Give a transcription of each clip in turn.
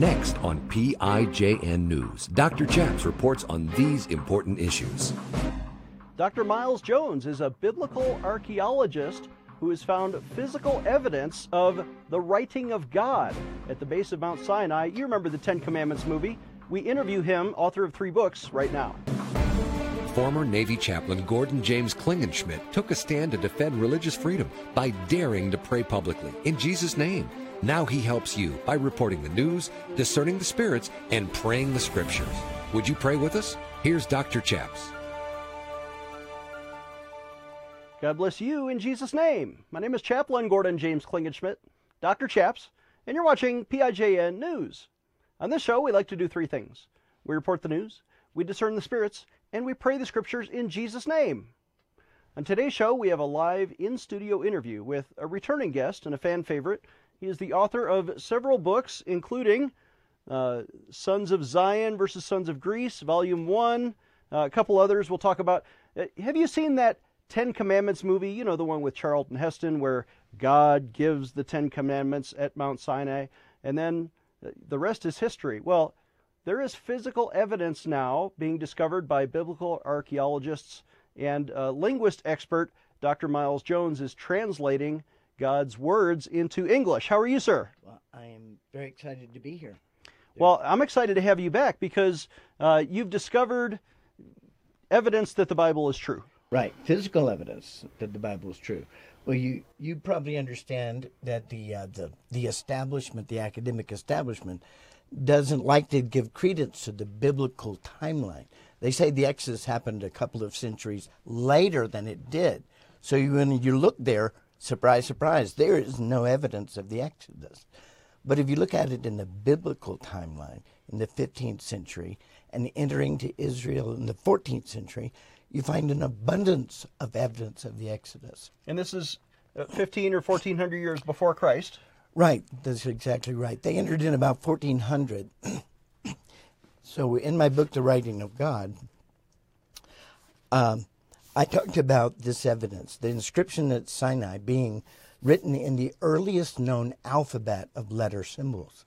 Next on PIJN News, Dr. Chaps reports on these important issues. Dr. Miles Jones is a biblical archaeologist who has found physical evidence of the writing of God at the base of Mount Sinai. You remember the Ten Commandments movie. We interview him, author of three books, right now. Former Navy chaplain Gordon James Klingenschmitt took a stand to defend religious freedom by daring to pray publicly in Jesus' name. Now he helps you by reporting the news, discerning the spirits, and praying the scriptures. Would you pray with us? Here's Dr. Chaps. God bless you in Jesus' name. My name is Chaplain Gordon James Klingenschmitt, Dr. Chaps, and you're watching PIJN News. On this show, we like to do three things we report the news, we discern the spirits, and we pray the scriptures in Jesus' name. On today's show, we have a live in studio interview with a returning guest and a fan favorite. He is the author of several books, including uh, Sons of Zion versus Sons of Greece, Volume 1, uh, a couple others we'll talk about. Uh, have you seen that Ten Commandments movie? You know, the one with Charlton Heston where God gives the Ten Commandments at Mount Sinai, and then uh, the rest is history. Well, there is physical evidence now being discovered by biblical archaeologists and linguist expert Dr. Miles Jones is translating God's words into English. How are you, sir? Well, I am very excited to be here. Well, I'm excited to have you back because uh, you've discovered evidence that the Bible is true. Right, physical evidence that the Bible is true. Well, you you probably understand that the uh, the the establishment, the academic establishment, doesn't like to give credence to the biblical timeline. They say the Exodus happened a couple of centuries later than it did. So you, when you look there, Surprise, surprise, there is no evidence of the Exodus. But if you look at it in the biblical timeline, in the 15th century, and entering to Israel in the 14th century, you find an abundance of evidence of the Exodus. And this is uh, 15 or 1400 years before Christ. Right, that's exactly right. They entered in about 1400. so in my book, The Writing of God, um, I talked about this evidence, the inscription at Sinai being written in the earliest known alphabet of letter symbols.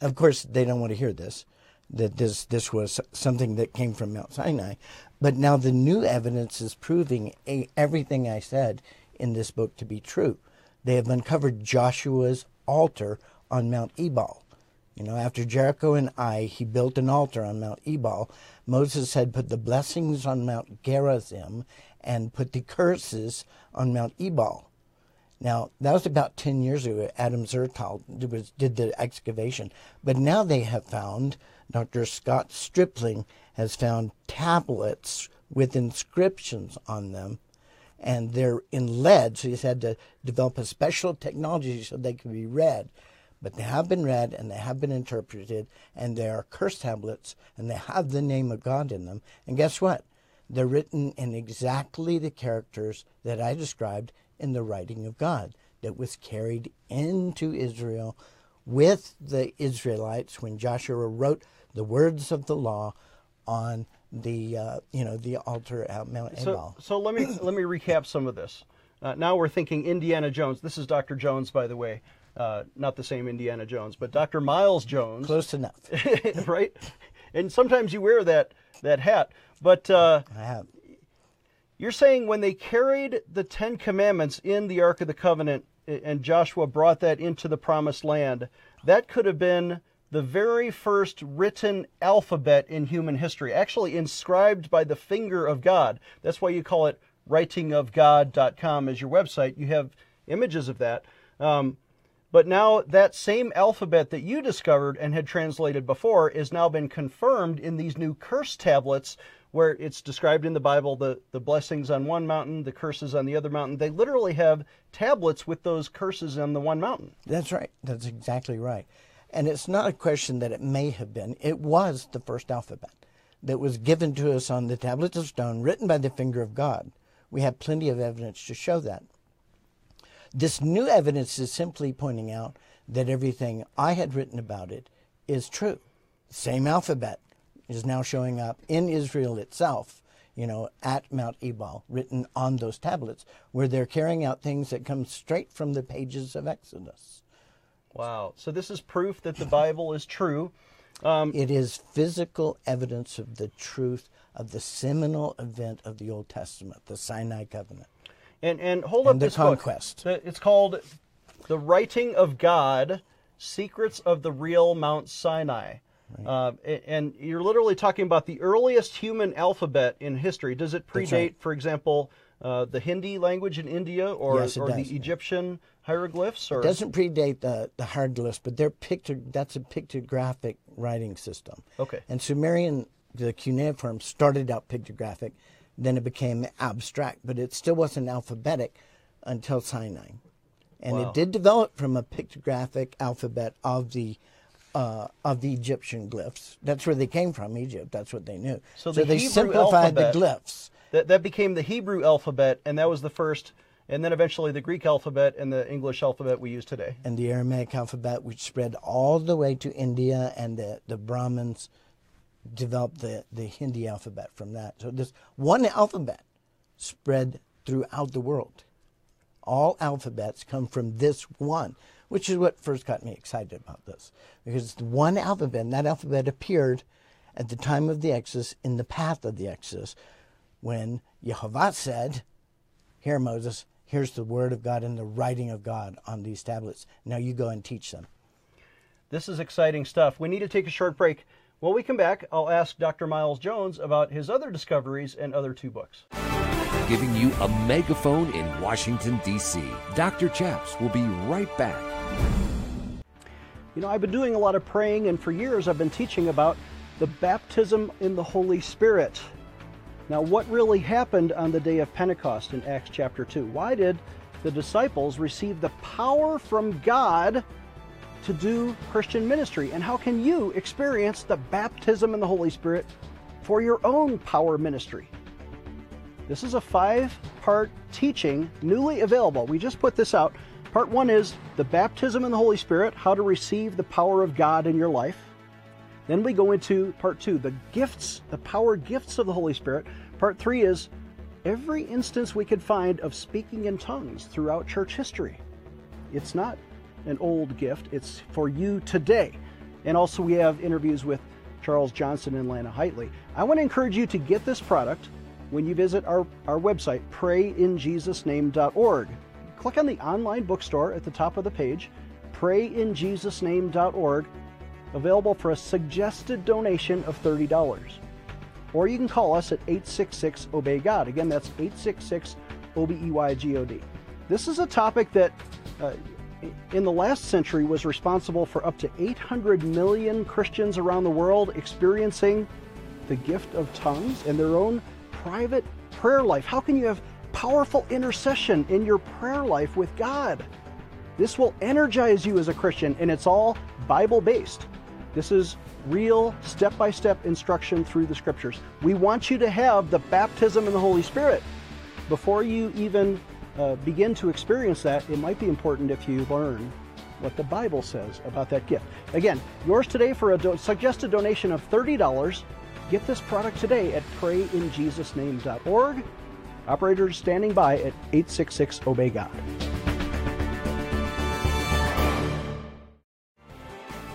Of course, they don't want to hear this, that this, this was something that came from Mount Sinai. But now the new evidence is proving a, everything I said in this book to be true. They have uncovered Joshua's altar on Mount Ebal. You know, after Jericho and Ai, he built an altar on Mount Ebal. Moses had put the blessings on Mount Gerizim and put the curses on Mount Ebal. Now, that was about 10 years ago. Adam Zertal did the excavation. But now they have found, Dr. Scott Stripling has found tablets with inscriptions on them. And they're in lead, so he's had to develop a special technology so they can be read but they have been read and they have been interpreted, and they are curse tablets, and they have the name of God in them. And guess what? They're written in exactly the characters that I described in the writing of God that was carried into Israel with the Israelites when Joshua wrote the words of the law on the uh, you know the altar at Mount so, So let me let me recap some of this. Uh, now we're thinking Indiana Jones. This is Dr. Jones, by the way. Uh, not the same Indiana Jones, but Dr. Miles Jones. Close enough, right? And sometimes you wear that that hat, but uh, I have. You're saying when they carried the Ten Commandments in the Ark of the Covenant, and Joshua brought that into the Promised Land, that could have been the very first written alphabet in human history, actually inscribed by the finger of God. That's why you call it writingofgod.com as your website. You have images of that. Um, but now that same alphabet that you discovered and had translated before is now been confirmed in these new curse tablets where it's described in the Bible the, the blessings on one mountain, the curses on the other mountain. They literally have tablets with those curses on the one mountain. That's right. That's exactly right. And it's not a question that it may have been. It was the first alphabet that was given to us on the tablets of stone, written by the finger of God. We have plenty of evidence to show that. This new evidence is simply pointing out that everything I had written about it is true. Same alphabet is now showing up in Israel itself, you know, at Mount Ebal, written on those tablets, where they're carrying out things that come straight from the pages of Exodus. Wow. So this is proof that the Bible is true. Um, It is physical evidence of the truth of the seminal event of the Old Testament, the Sinai covenant. And and hold And up the this book. conquest. The- It's called "The Writing of God: Secrets of the Real Mount Sinai." Uh, and you're literally talking about the earliest human alphabet in history. Does it predate, right. for example, uh, the Hindi language in India or, Yes, or does. the Egyptian hieroglyphs? Or doesn't predate the, the hieroglyphs, but they're picture that's a pictographic writing system. Okay. And Sumerian, the cuneiform started out pictographic, then it became abstract, but it still wasn't alphabetic until Sinai. And Wow. it did develop from a pictographic alphabet of the uh, of the Egyptian glyphs. That's where they came from, Egypt. That's what they knew. So the they Hebrew simplified alphabet- the glyphs. that that became the Hebrew alphabet, and that was the first, and then eventually the Greek alphabet and the English alphabet we use today. and the Aramaic alphabet, which spread all the way to India, and the, the Brahmins developed the, the Hindi alphabet from that. So this one alphabet spread throughout the world. All alphabets come from this one, which is what first got me excited about this. Because it's the one alphabet, and that alphabet appeared at the time of the Exodus in the path of the Exodus when Jehovah said, Here, Moses, here's the word of God and the writing of God on these tablets. Now you go and teach them. This is exciting stuff. We need to take a short break. When we come back, I'll ask Dr. Miles Jones about his other discoveries and other two books. Giving you a megaphone in Washington, D.C. Dr. Chaps will be right back. You know, I've been doing a lot of praying, and for years I've been teaching about the baptism in the Holy Spirit. Now, what really happened on the day of Pentecost in Acts chapter 2? Why did the disciples receive the power from God to do Christian ministry? And how can you experience the baptism in the Holy Spirit for your own power ministry? This is a five part teaching newly available. We just put this out. Part one is the baptism in the Holy Spirit, how to receive the power of God in your life. Then we go into part two, the gifts, the power gifts of the Holy Spirit. Part three is every instance we could find of speaking in tongues throughout church history. It's not an old gift, it's for you today. And also, we have interviews with Charles Johnson and Lana Heitley. I want to encourage you to get this product when you visit our, our website, prayinjesusname.org. Click on the online bookstore at the top of the page, prayinjesusname.org, available for a suggested donation of $30. Or you can call us at 866 Obey God. Again, that's 866 O B E Y G O D. This is a topic that uh, in the last century was responsible for up to 800 million Christians around the world experiencing the gift of tongues and their own private prayer life. How can you have powerful intercession in your prayer life with God? This will energize you as a Christian, and it's all Bible based. This is real step by step instruction through the scriptures. We want you to have the baptism in the Holy Spirit. Before you even uh, begin to experience that, it might be important if you learn what the Bible says about that gift. Again, yours today for a do- suggested donation of $30. Get this product today at prayinjesusname.org. Operators standing by at 866 Obey God.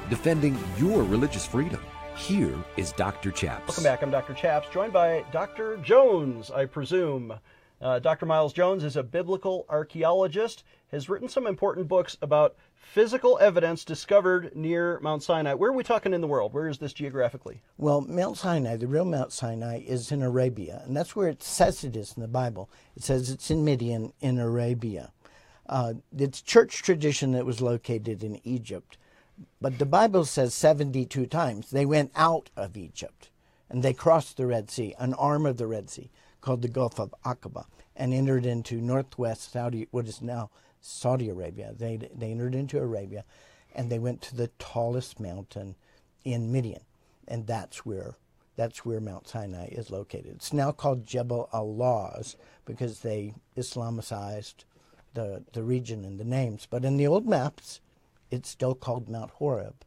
Defending your religious freedom. Here is Dr. Chaps. Welcome back. I'm Dr. Chaps, joined by Dr. Jones, I presume. Uh, Dr. Miles Jones is a biblical archaeologist, has written some important books about physical evidence discovered near Mount Sinai. Where are we talking in the world? Where is this geographically? Well, Mount Sinai, the real Mount Sinai, is in Arabia, and that's where it says it is in the Bible. It says it's in Midian in Arabia. Uh, it's church tradition that was located in Egypt, but the Bible says 72 times they went out of Egypt and they crossed the Red Sea, an arm of the Red Sea called the Gulf of Aqaba, and entered into northwest Saudi, what is now Saudi Arabia. They, they entered into Arabia and they went to the tallest mountain in Midian, and that's where that's where Mount Sinai is located. It's now called Jebel al-Lawz because they Islamicized the the region and the names. But in the old maps, it's still called Mount Horeb.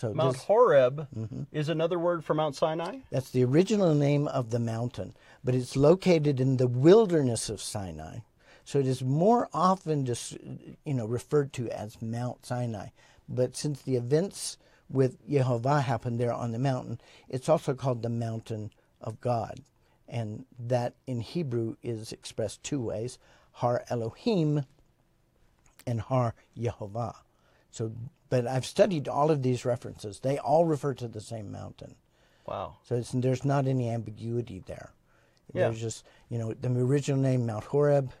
So Mount this- Horeb Mm-hmm. is another word for Mount Sinai? that's the original name of the mountain, but it's located in the wilderness of Sinai. So it is more often just you know referred to as Mount Sinai. But since the events with Yehovah happened there on the mountain, it's also called the mountain of God. And that in Hebrew is expressed two ways Har Elohim and Har Yehovah. So, but I've studied all of these references. They all refer to the same mountain. Wow. So there's not any ambiguity there. Yeah. There's just, you know, the original name, Mount Horeb,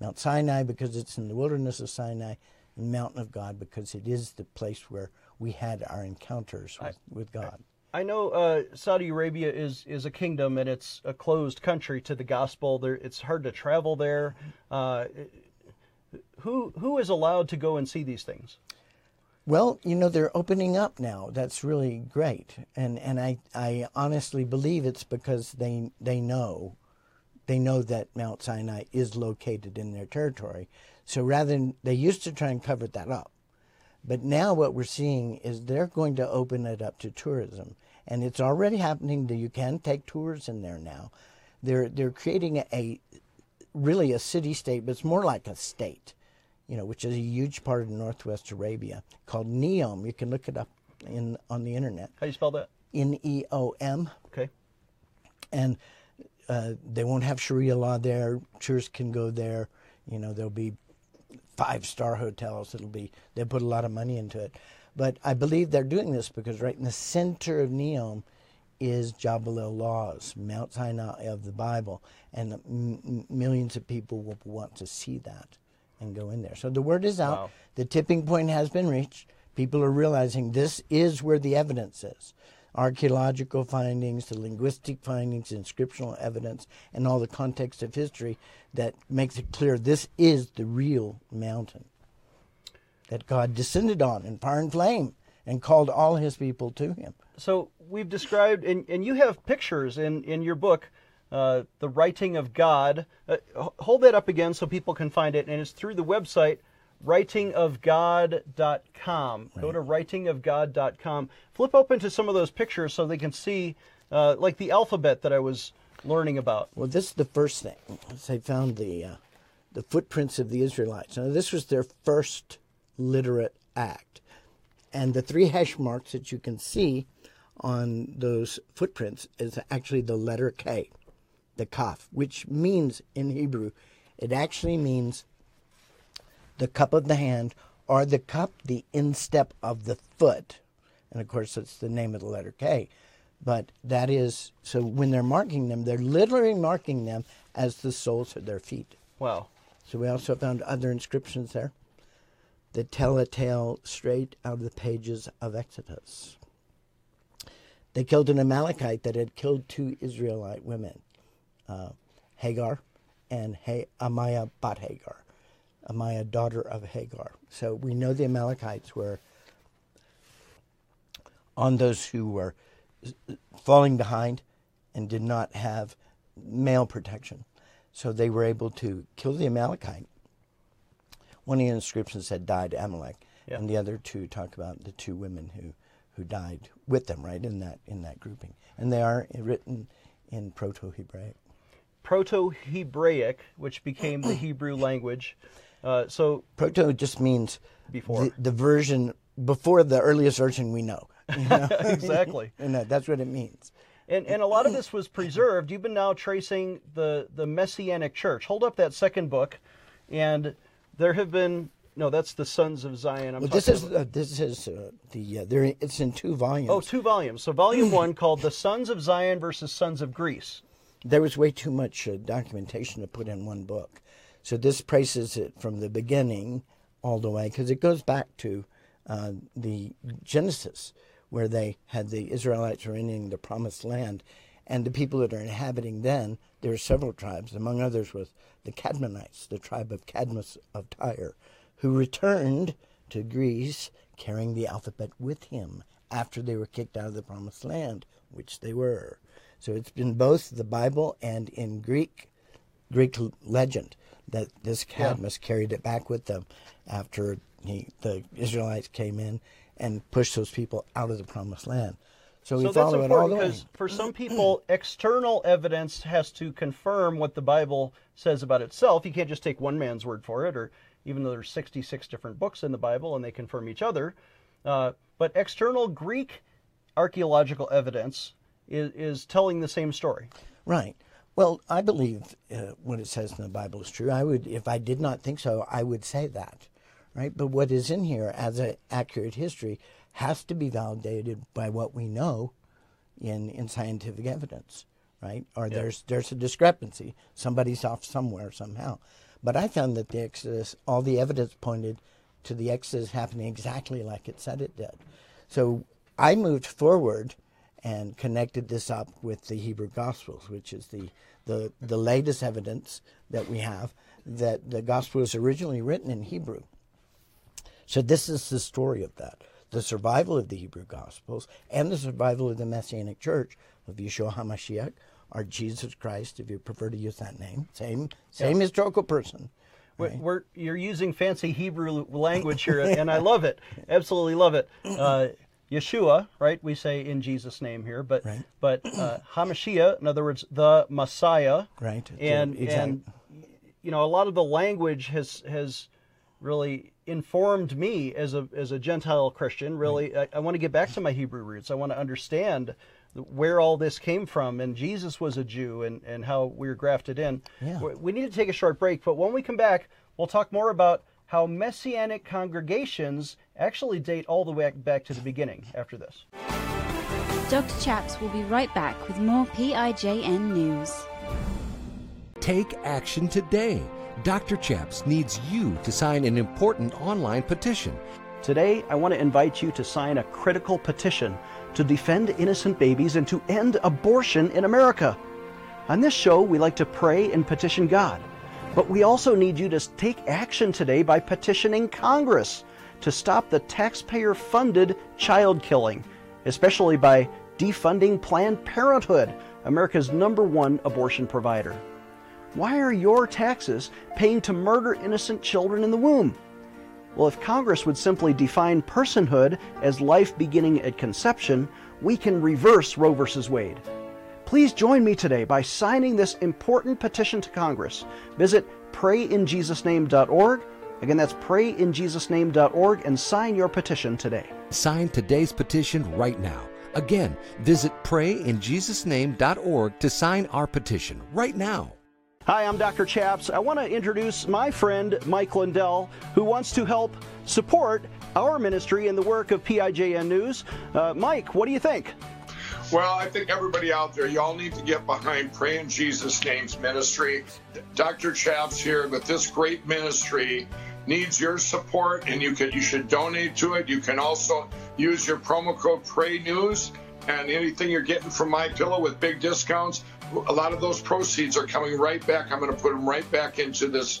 Mount Sinai, because it's in the wilderness of Sinai, and Mountain of God, because it is the place where we had our encounters with, with God. I know uh, Saudi Arabia is is a kingdom and it's a closed country to the gospel. There, it's hard to travel there. Uh, who who is allowed to go and see these things? Well, you know, they're opening up now. That's really great. And and I, I honestly believe it's because they they know they know that Mount Sinai is located in their territory. So rather than they used to try and cover that up. But now what we're seeing is they're going to open it up to tourism. And it's already happening that you can take tours in there now. They're they're creating a, really a city state, but it's more like a state you know, which is a huge part of Northwest Arabia, called Neom. You can look it up in on the internet. How do you spell that? N E O M. Okay. And uh, they won't have Sharia law there. Tourists can go there. You know, there'll be five star hotels. It'll be they put a lot of money into it. But I believe they're doing this because right in the center of Neom is Jabal el Lawz, Mount Sinai of the Bible, and m- millions of people will want to see that and go in there. So the word is out. Wow. The tipping point has been reached. People are realizing this is where the evidence is. Archaeological findings, the linguistic findings, inscriptional evidence, and all the context of history that makes it clear this is the real mountain that God descended on in fire and flame and called all his people to him. So we've described, and, and you have pictures in, in your book, uh, The Writing of God. Uh, hold that up again so people can find it, and it's through the website writingofgod.com. Right. Go to writingofgod.com. Flip open to some of those pictures so they can see, uh, like the alphabet that I was learning about. Well, this is the first thing. They found the uh, the footprints of the Israelites. Now, this was their first literate act, and the three hash marks that you can see on those footprints is actually the letter K, the kaf, which means in Hebrew, it actually means the cup of the hand or the cup, the instep of the foot. And of course, that's the name of the letter K. But that is, so when they're marking them, they're literally marking them as the soles of their feet. Wow. So we also found other inscriptions there that tell a tale straight out of the pages of Exodus. They killed an Amalekite that had killed two Israelite women, uh, Hagar and ha- Amaya Bat Hagar. Amaya, daughter of Hagar. So we know the Amalekites were on those who were falling behind and did not have male protection. So they were able to kill the Amalekite. One of the inscriptions said died Amalek, yeah. and the other two talk about the two women who, who died with them, right in that in that grouping, and they are written in Proto-Hebraic. Proto-Hebraic, which became the Hebrew language. Uh, so proto just means before the, the, version before the earliest version we know. You know? exactly, and that, that's what it means. And and a lot of this was preserved. You've been now tracing the the Messianic Church. Hold up that second book, and there have been no. That's the Sons of Zion. I'm well, this is uh, this is uh, the uh, there. It's in two volumes. Oh, two volumes. So volume one called "The Sons of Zion versus Sons of Greece." There was way too much uh, documentation to put in one book. So this traces it from the beginning all the way because it goes back to uh, the Genesis, where they had the Israelites were entering the promised land, and the people that are inhabiting then there are several tribes, among others was the Cadmonites, the tribe of Cadmus of Tyre, who returned to Greece carrying the alphabet with him after they were kicked out of the promised land, which they were. So it's been both the Bible and in Greek Greek legend that this Cadmus yeah. carried it back with them after he, the Israelites came in and pushed those people out of the promised land. So we so follow it all important the way. because for some people, external evidence has to confirm what the Bible says about itself. You can't just take one man's word for it, or even though there's 66 different books in the Bible and they confirm each other. Uh, but external Greek archaeological evidence is, is telling the same story. Right. Well, I believe uh, what it says in the Bible is true. I would, if I did not think so, I would say that, right? But what is in here as an accurate history has to be validated by what we know in in scientific evidence, right? Or there's there's a discrepancy. Somebody's off somewhere somehow. But I found that the Exodus, all the evidence pointed to the Exodus happening exactly like it said it did. So I moved forward and connected this up with the Hebrew Gospels, which is the, the, the latest evidence that we have that the Gospel was originally written in Hebrew. So this is the story of that. The survival of the Hebrew Gospels and the survival of the Messianic Church of Yeshua HaMashiach, or Jesus Christ, if you prefer to use that name. Same same historical person. We're, we're, you're using fancy Hebrew language here, and I love it. Absolutely love it. Uh, Yeshua, right? We say in Jesus' name here, but Right. but uh, Hamashiach, in other words, the Messiah, Right. And Exact- and you know, a lot of the language has has really informed me as a as a Gentile Christian. Really, I, I want to get back to my Hebrew roots. I want to understand where all this came from. And Jesus was a Jew, and and how we were grafted in. Yeah. We- We need to take a short break, but when we come back, we'll talk more about how messianic congregations actually date all the way back to the beginning. After this. Dr. Chaps will be right back with more PIJN news. Take action today. Dr. Chaps needs you to sign an important online petition. Today, I want to invite you to sign a critical petition to defend innocent babies and to end abortion in America. On this show, we like to pray and petition God, but we also need you to take action today by petitioning Congress to stop the taxpayer funded child killing, especially by defunding Planned Parenthood, America's number one abortion provider. Why are your taxes paying to murder innocent children in the womb? Well, if Congress would simply define personhood as life beginning at conception, we can reverse Roe v. Wade. Please join me today by signing this important petition to Congress. Visit prayinjesusname.org. Again, that's prayinjesusname.org and sign your petition today. Sign today's petition right now. Again, visit prayinjesusname.org to sign our petition right now. Hi, I'm Dr. Chaps. I want to introduce my friend Mike Lindell, who wants to help support our ministry and the work of PIJN News. Uh, Mike, what do you think? Well, I think everybody out there, y'all need to get behind Pray in Jesus' Name's ministry. Dr. Chaps here but this great ministry needs your support, and you can you should donate to it. You can also use your promo code Pray News, and anything you're getting from My Pillow with big discounts. A lot of those proceeds are coming right back. I'm going to put them right back into this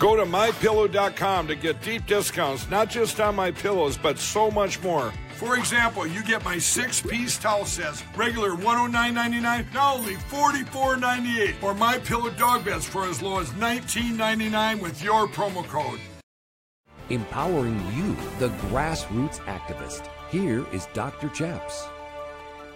Go to mypillow.com to get deep discounts, not just on my pillows, but so much more. For example, you get my six piece towel sets, regular $109.99, now only $44.98. Or my pillow dog beds for as low as $19.99 with your promo code. Empowering you, the grassroots activist. Here is Dr. Chaps.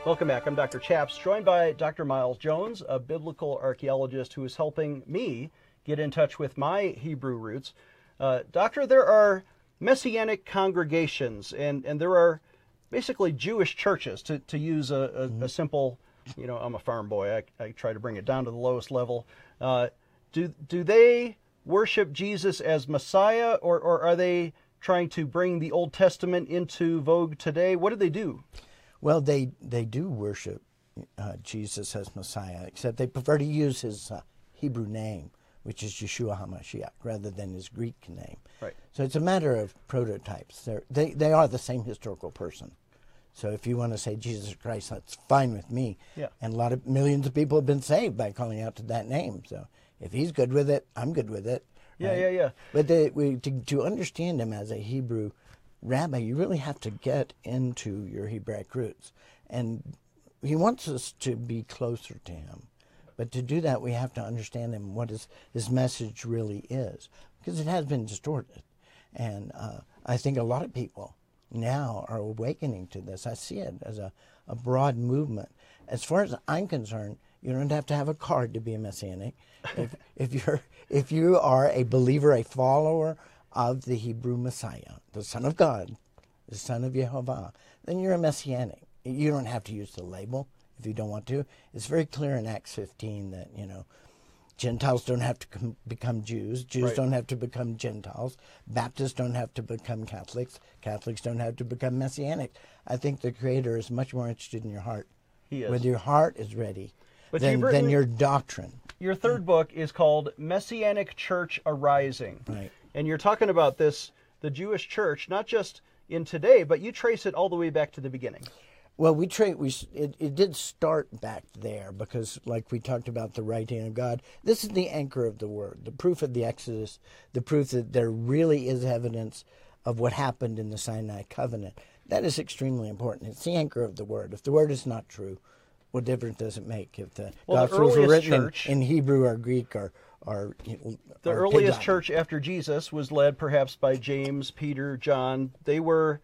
Welcome back. I'm Dr. Chaps, joined by Dr. Miles Jones, a biblical archaeologist who is helping me get in touch with my Hebrew roots. Uh, doctor, there are messianic congregations, and, and there are basically Jewish churches, to, to use a, a, mm-hmm. a simple, you know, I'm a farm boy, I, I, try to bring it down to the lowest level. Uh, do, do they worship Jesus as Messiah, or, or are they trying to bring the Old Testament into vogue today? What do they do? Well, they they do worship uh, Jesus as Messiah, except they prefer to use his uh, Hebrew name, which is Yeshua HaMashiach, rather than his Greek name. Right. So it's a matter of prototypes. They're, they they are the same historical person. So if you want to say Jesus Christ, that's fine with me. Yeah. And a lot of millions of people have been saved by calling out to that name. So if he's good with it, I'm good with it. Yeah, right? yeah, yeah. But they, we, to, to understand him as a Hebrew rabbi, you really have to get into your Hebraic roots. And he wants us to be closer to him. But to do that, we have to understand him, what his, his message really is, because it has been distorted. And uh, I think a lot of people now are awakening to this. I see it as a, a broad movement. As far as I'm concerned, you don't have to have a card to be a messianic. if, if you're if you are a believer, a follower of the Hebrew Messiah, the Son of God, the Son of Jehovah, then you're a Messianic. You don't have to use the label if you don't want to. It's very clear in Acts 15 that, you know, Gentiles don't have to com- become Jews. Jews right. don't have to become Gentiles. Baptists don't have to become Catholics. Catholics don't have to become Messianic. I think the Creator is much more interested in your heart. He is. Whether your heart is ready but than, written, than your doctrine. Your third book is called Messianic Church Arising. Right and you're talking about this the Jewish church, not just in today, but you trace it all the way back to the beginning. Well, we trace we it, it did start back there because, like we talked about, the right hand of God. This is the anchor of the word, the proof of the Exodus, the proof that there really is evidence of what happened in the Sinai covenant. That is extremely important. It's the anchor of the word. If the word is not true, what difference does it make if the well, Gospels were written church, in, in, Hebrew or Greek or or you know, the or earliest church after Jesus was led perhaps by James, Peter, John. They were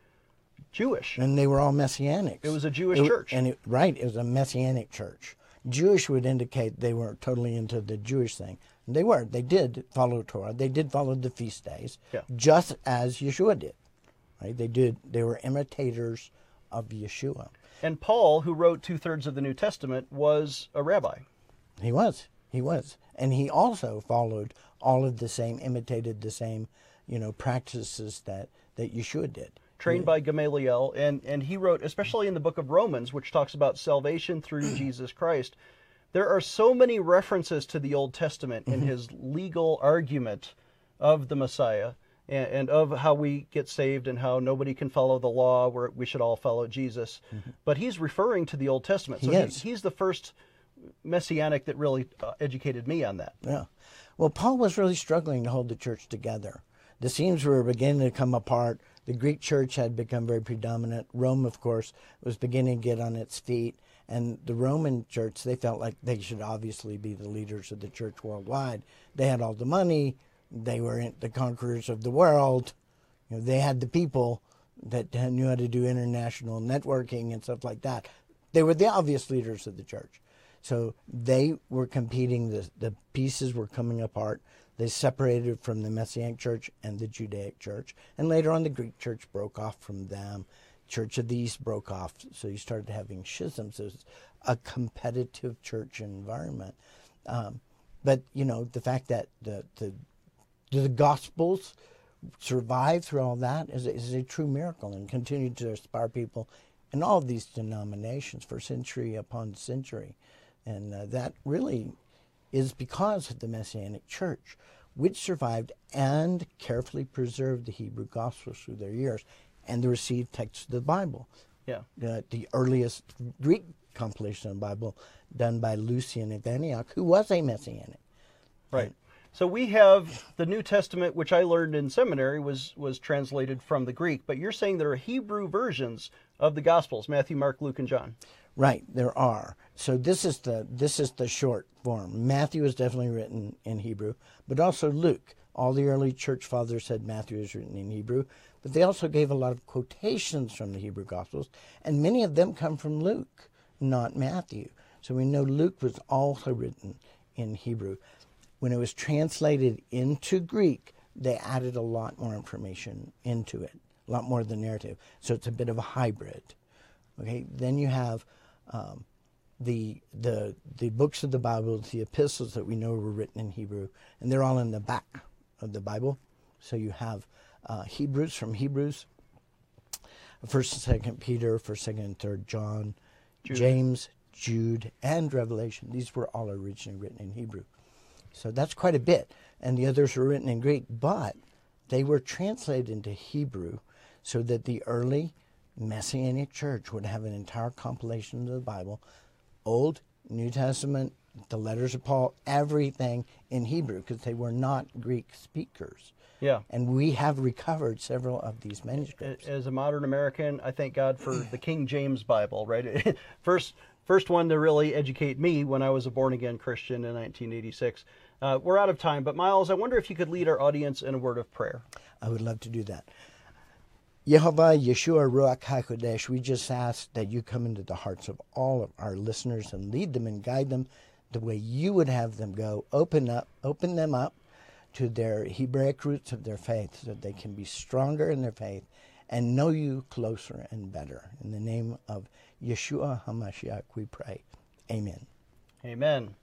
Jewish, and they were all messianic. It was a Jewish it, church, and it, right, it was a messianic church. Jewish would indicate they weren't totally into the Jewish thing. And they were. They did follow Torah. They did follow the feast days, yeah. just as Yeshua did. Right? They did. They were imitators of Yeshua. And Paul, who wrote two thirds of the New Testament, was a rabbi. He was. He was. And he also followed all of the same, imitated the same, you know, practices that, that Yeshua did. Trained by Gamaliel. And, and he wrote, especially in the book of Romans, which talks about salvation through Jesus Christ, there are so many references to the Old Testament in mm-hmm. his legal argument of the Messiah and, and, of how we get saved and how nobody can follow the law, where we should all follow Jesus. Mm-hmm. But he's referring to the Old Testament. So he is. he's the first messianic that really uh, educated me on that. Yeah. Well, Paul was really struggling to hold the church together. The seams were beginning to come apart. The Greek church had become very predominant. Rome, of course, was beginning to get on its feet. And the Roman church, they felt like they should obviously be the leaders of the church worldwide. They had all the money, they were the conquerors of the world. You know, they had the people that knew how to do international networking and stuff like that. They were the obvious leaders of the church. So they were competing. The, the pieces were coming apart. They separated from the Messianic church and the Judaic church. And later on, the Greek church broke off from them. Church of the East broke off. So you started having schisms. It was a competitive church environment. Um, but, you know, the fact that the, the the Gospels survive through all that is, is a true miracle and continue to inspire people in all of these denominations for century upon century. And uh, that really is because of the Messianic Church, which survived and carefully preserved the Hebrew Gospels through their years and the received texts of the Bible. Yeah. Uh, the earliest Greek compilation of the Bible done by Lucian of Antioch, who was a Messianic. Right. And, so we have the New Testament, which I learned in seminary was was translated from the Greek. But you're saying there are Hebrew versions of the Gospels: Matthew, Mark, Luke, and John. Right, there are. So this is the this is the short form. Matthew is definitely written in Hebrew, but also Luke. All the early church fathers said Matthew is written in Hebrew, but they also gave a lot of quotations from the Hebrew Gospels, and many of them come from Luke. not Matthew. So we know Luke was also written in Hebrew. When it was translated into Greek, they added a lot more information into it, a lot more of the narrative. So it's a bit of a hybrid. Okay, then you have um, the the the books of the Bible, the epistles that we know were written in Hebrew, and they're all in the back of the Bible. So you have uh, Hebrews from Hebrews, First and Second Peter, First, Second, and Third John, Jude. James, Jude, and Revelation. These were all originally written in Hebrew. So that's quite a bit. And the others were written in Greek, but they were translated into Hebrew so that the early Messianic church would have an entire compilation of the Bible, Old, New Testament, the letters of Paul, everything in Hebrew because they were not Greek speakers. Yeah. And we have recovered several of these manuscripts. As a modern American, I thank God for the King James Bible, right? first, first one to really educate me when I was a born again Christian in 1986. Uh, we're out of time, but Miles, I wonder if you could lead our audience in a word of prayer. I would love to do that. Yehovah Yeshua Ruach HaKodesh, we just ask that you come into the hearts of all of our listeners and lead them and guide them the way you would have them go. Open up, open them up to their Hebraic roots of their faith so that they can be stronger in their faith and know you closer and better. In the name of Yeshua HaMashiach, we pray. Amen. Amen.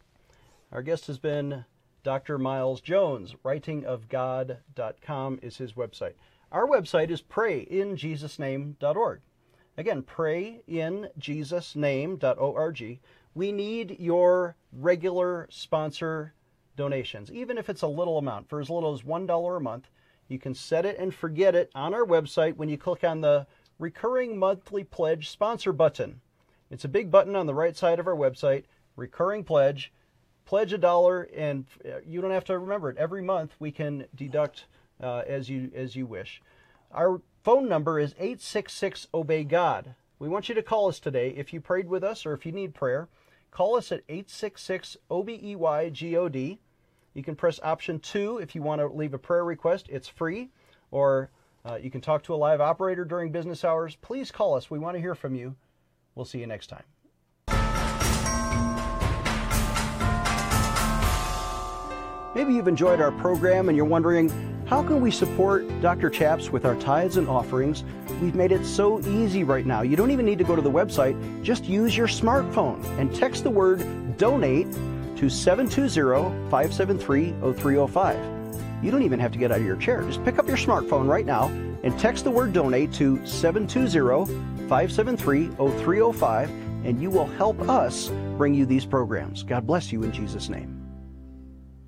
Our guest has been Dr. Miles Jones. Writingofgod.com is his website. Our website is prayinjesusname.org. Again, prayinjesusname.org. We need your regular sponsor donations, even if it's a little amount, for as little as $1 a month. You can set it and forget it on our website when you click on the recurring monthly pledge sponsor button. It's a big button on the right side of our website, recurring pledge. Pledge a dollar, and uh, you don't have to remember it. Every month we can deduct uh, as you as you wish. Our phone number is 866 Obey God. We want you to call us today if you prayed with us or if you need prayer. Call us at 866 OBEYGOD. You can press option 2 if you want to leave a prayer request. It's free. Or uh, you can talk to a live operator during business hours. Please call us. We want to hear from you. We'll see you next time. Maybe you've enjoyed our program and you're wondering, how can we support Dr. Chaps with our tithes and offerings? We've made it so easy right now. You don't even need to go to the website. Just use your smartphone and text the word donate to 720-573-0305. You don't even have to get out of your chair. Just pick up your smartphone right now and text the word donate to 720-573-0305 and you will help us bring you these programs. God bless you in Jesus' name.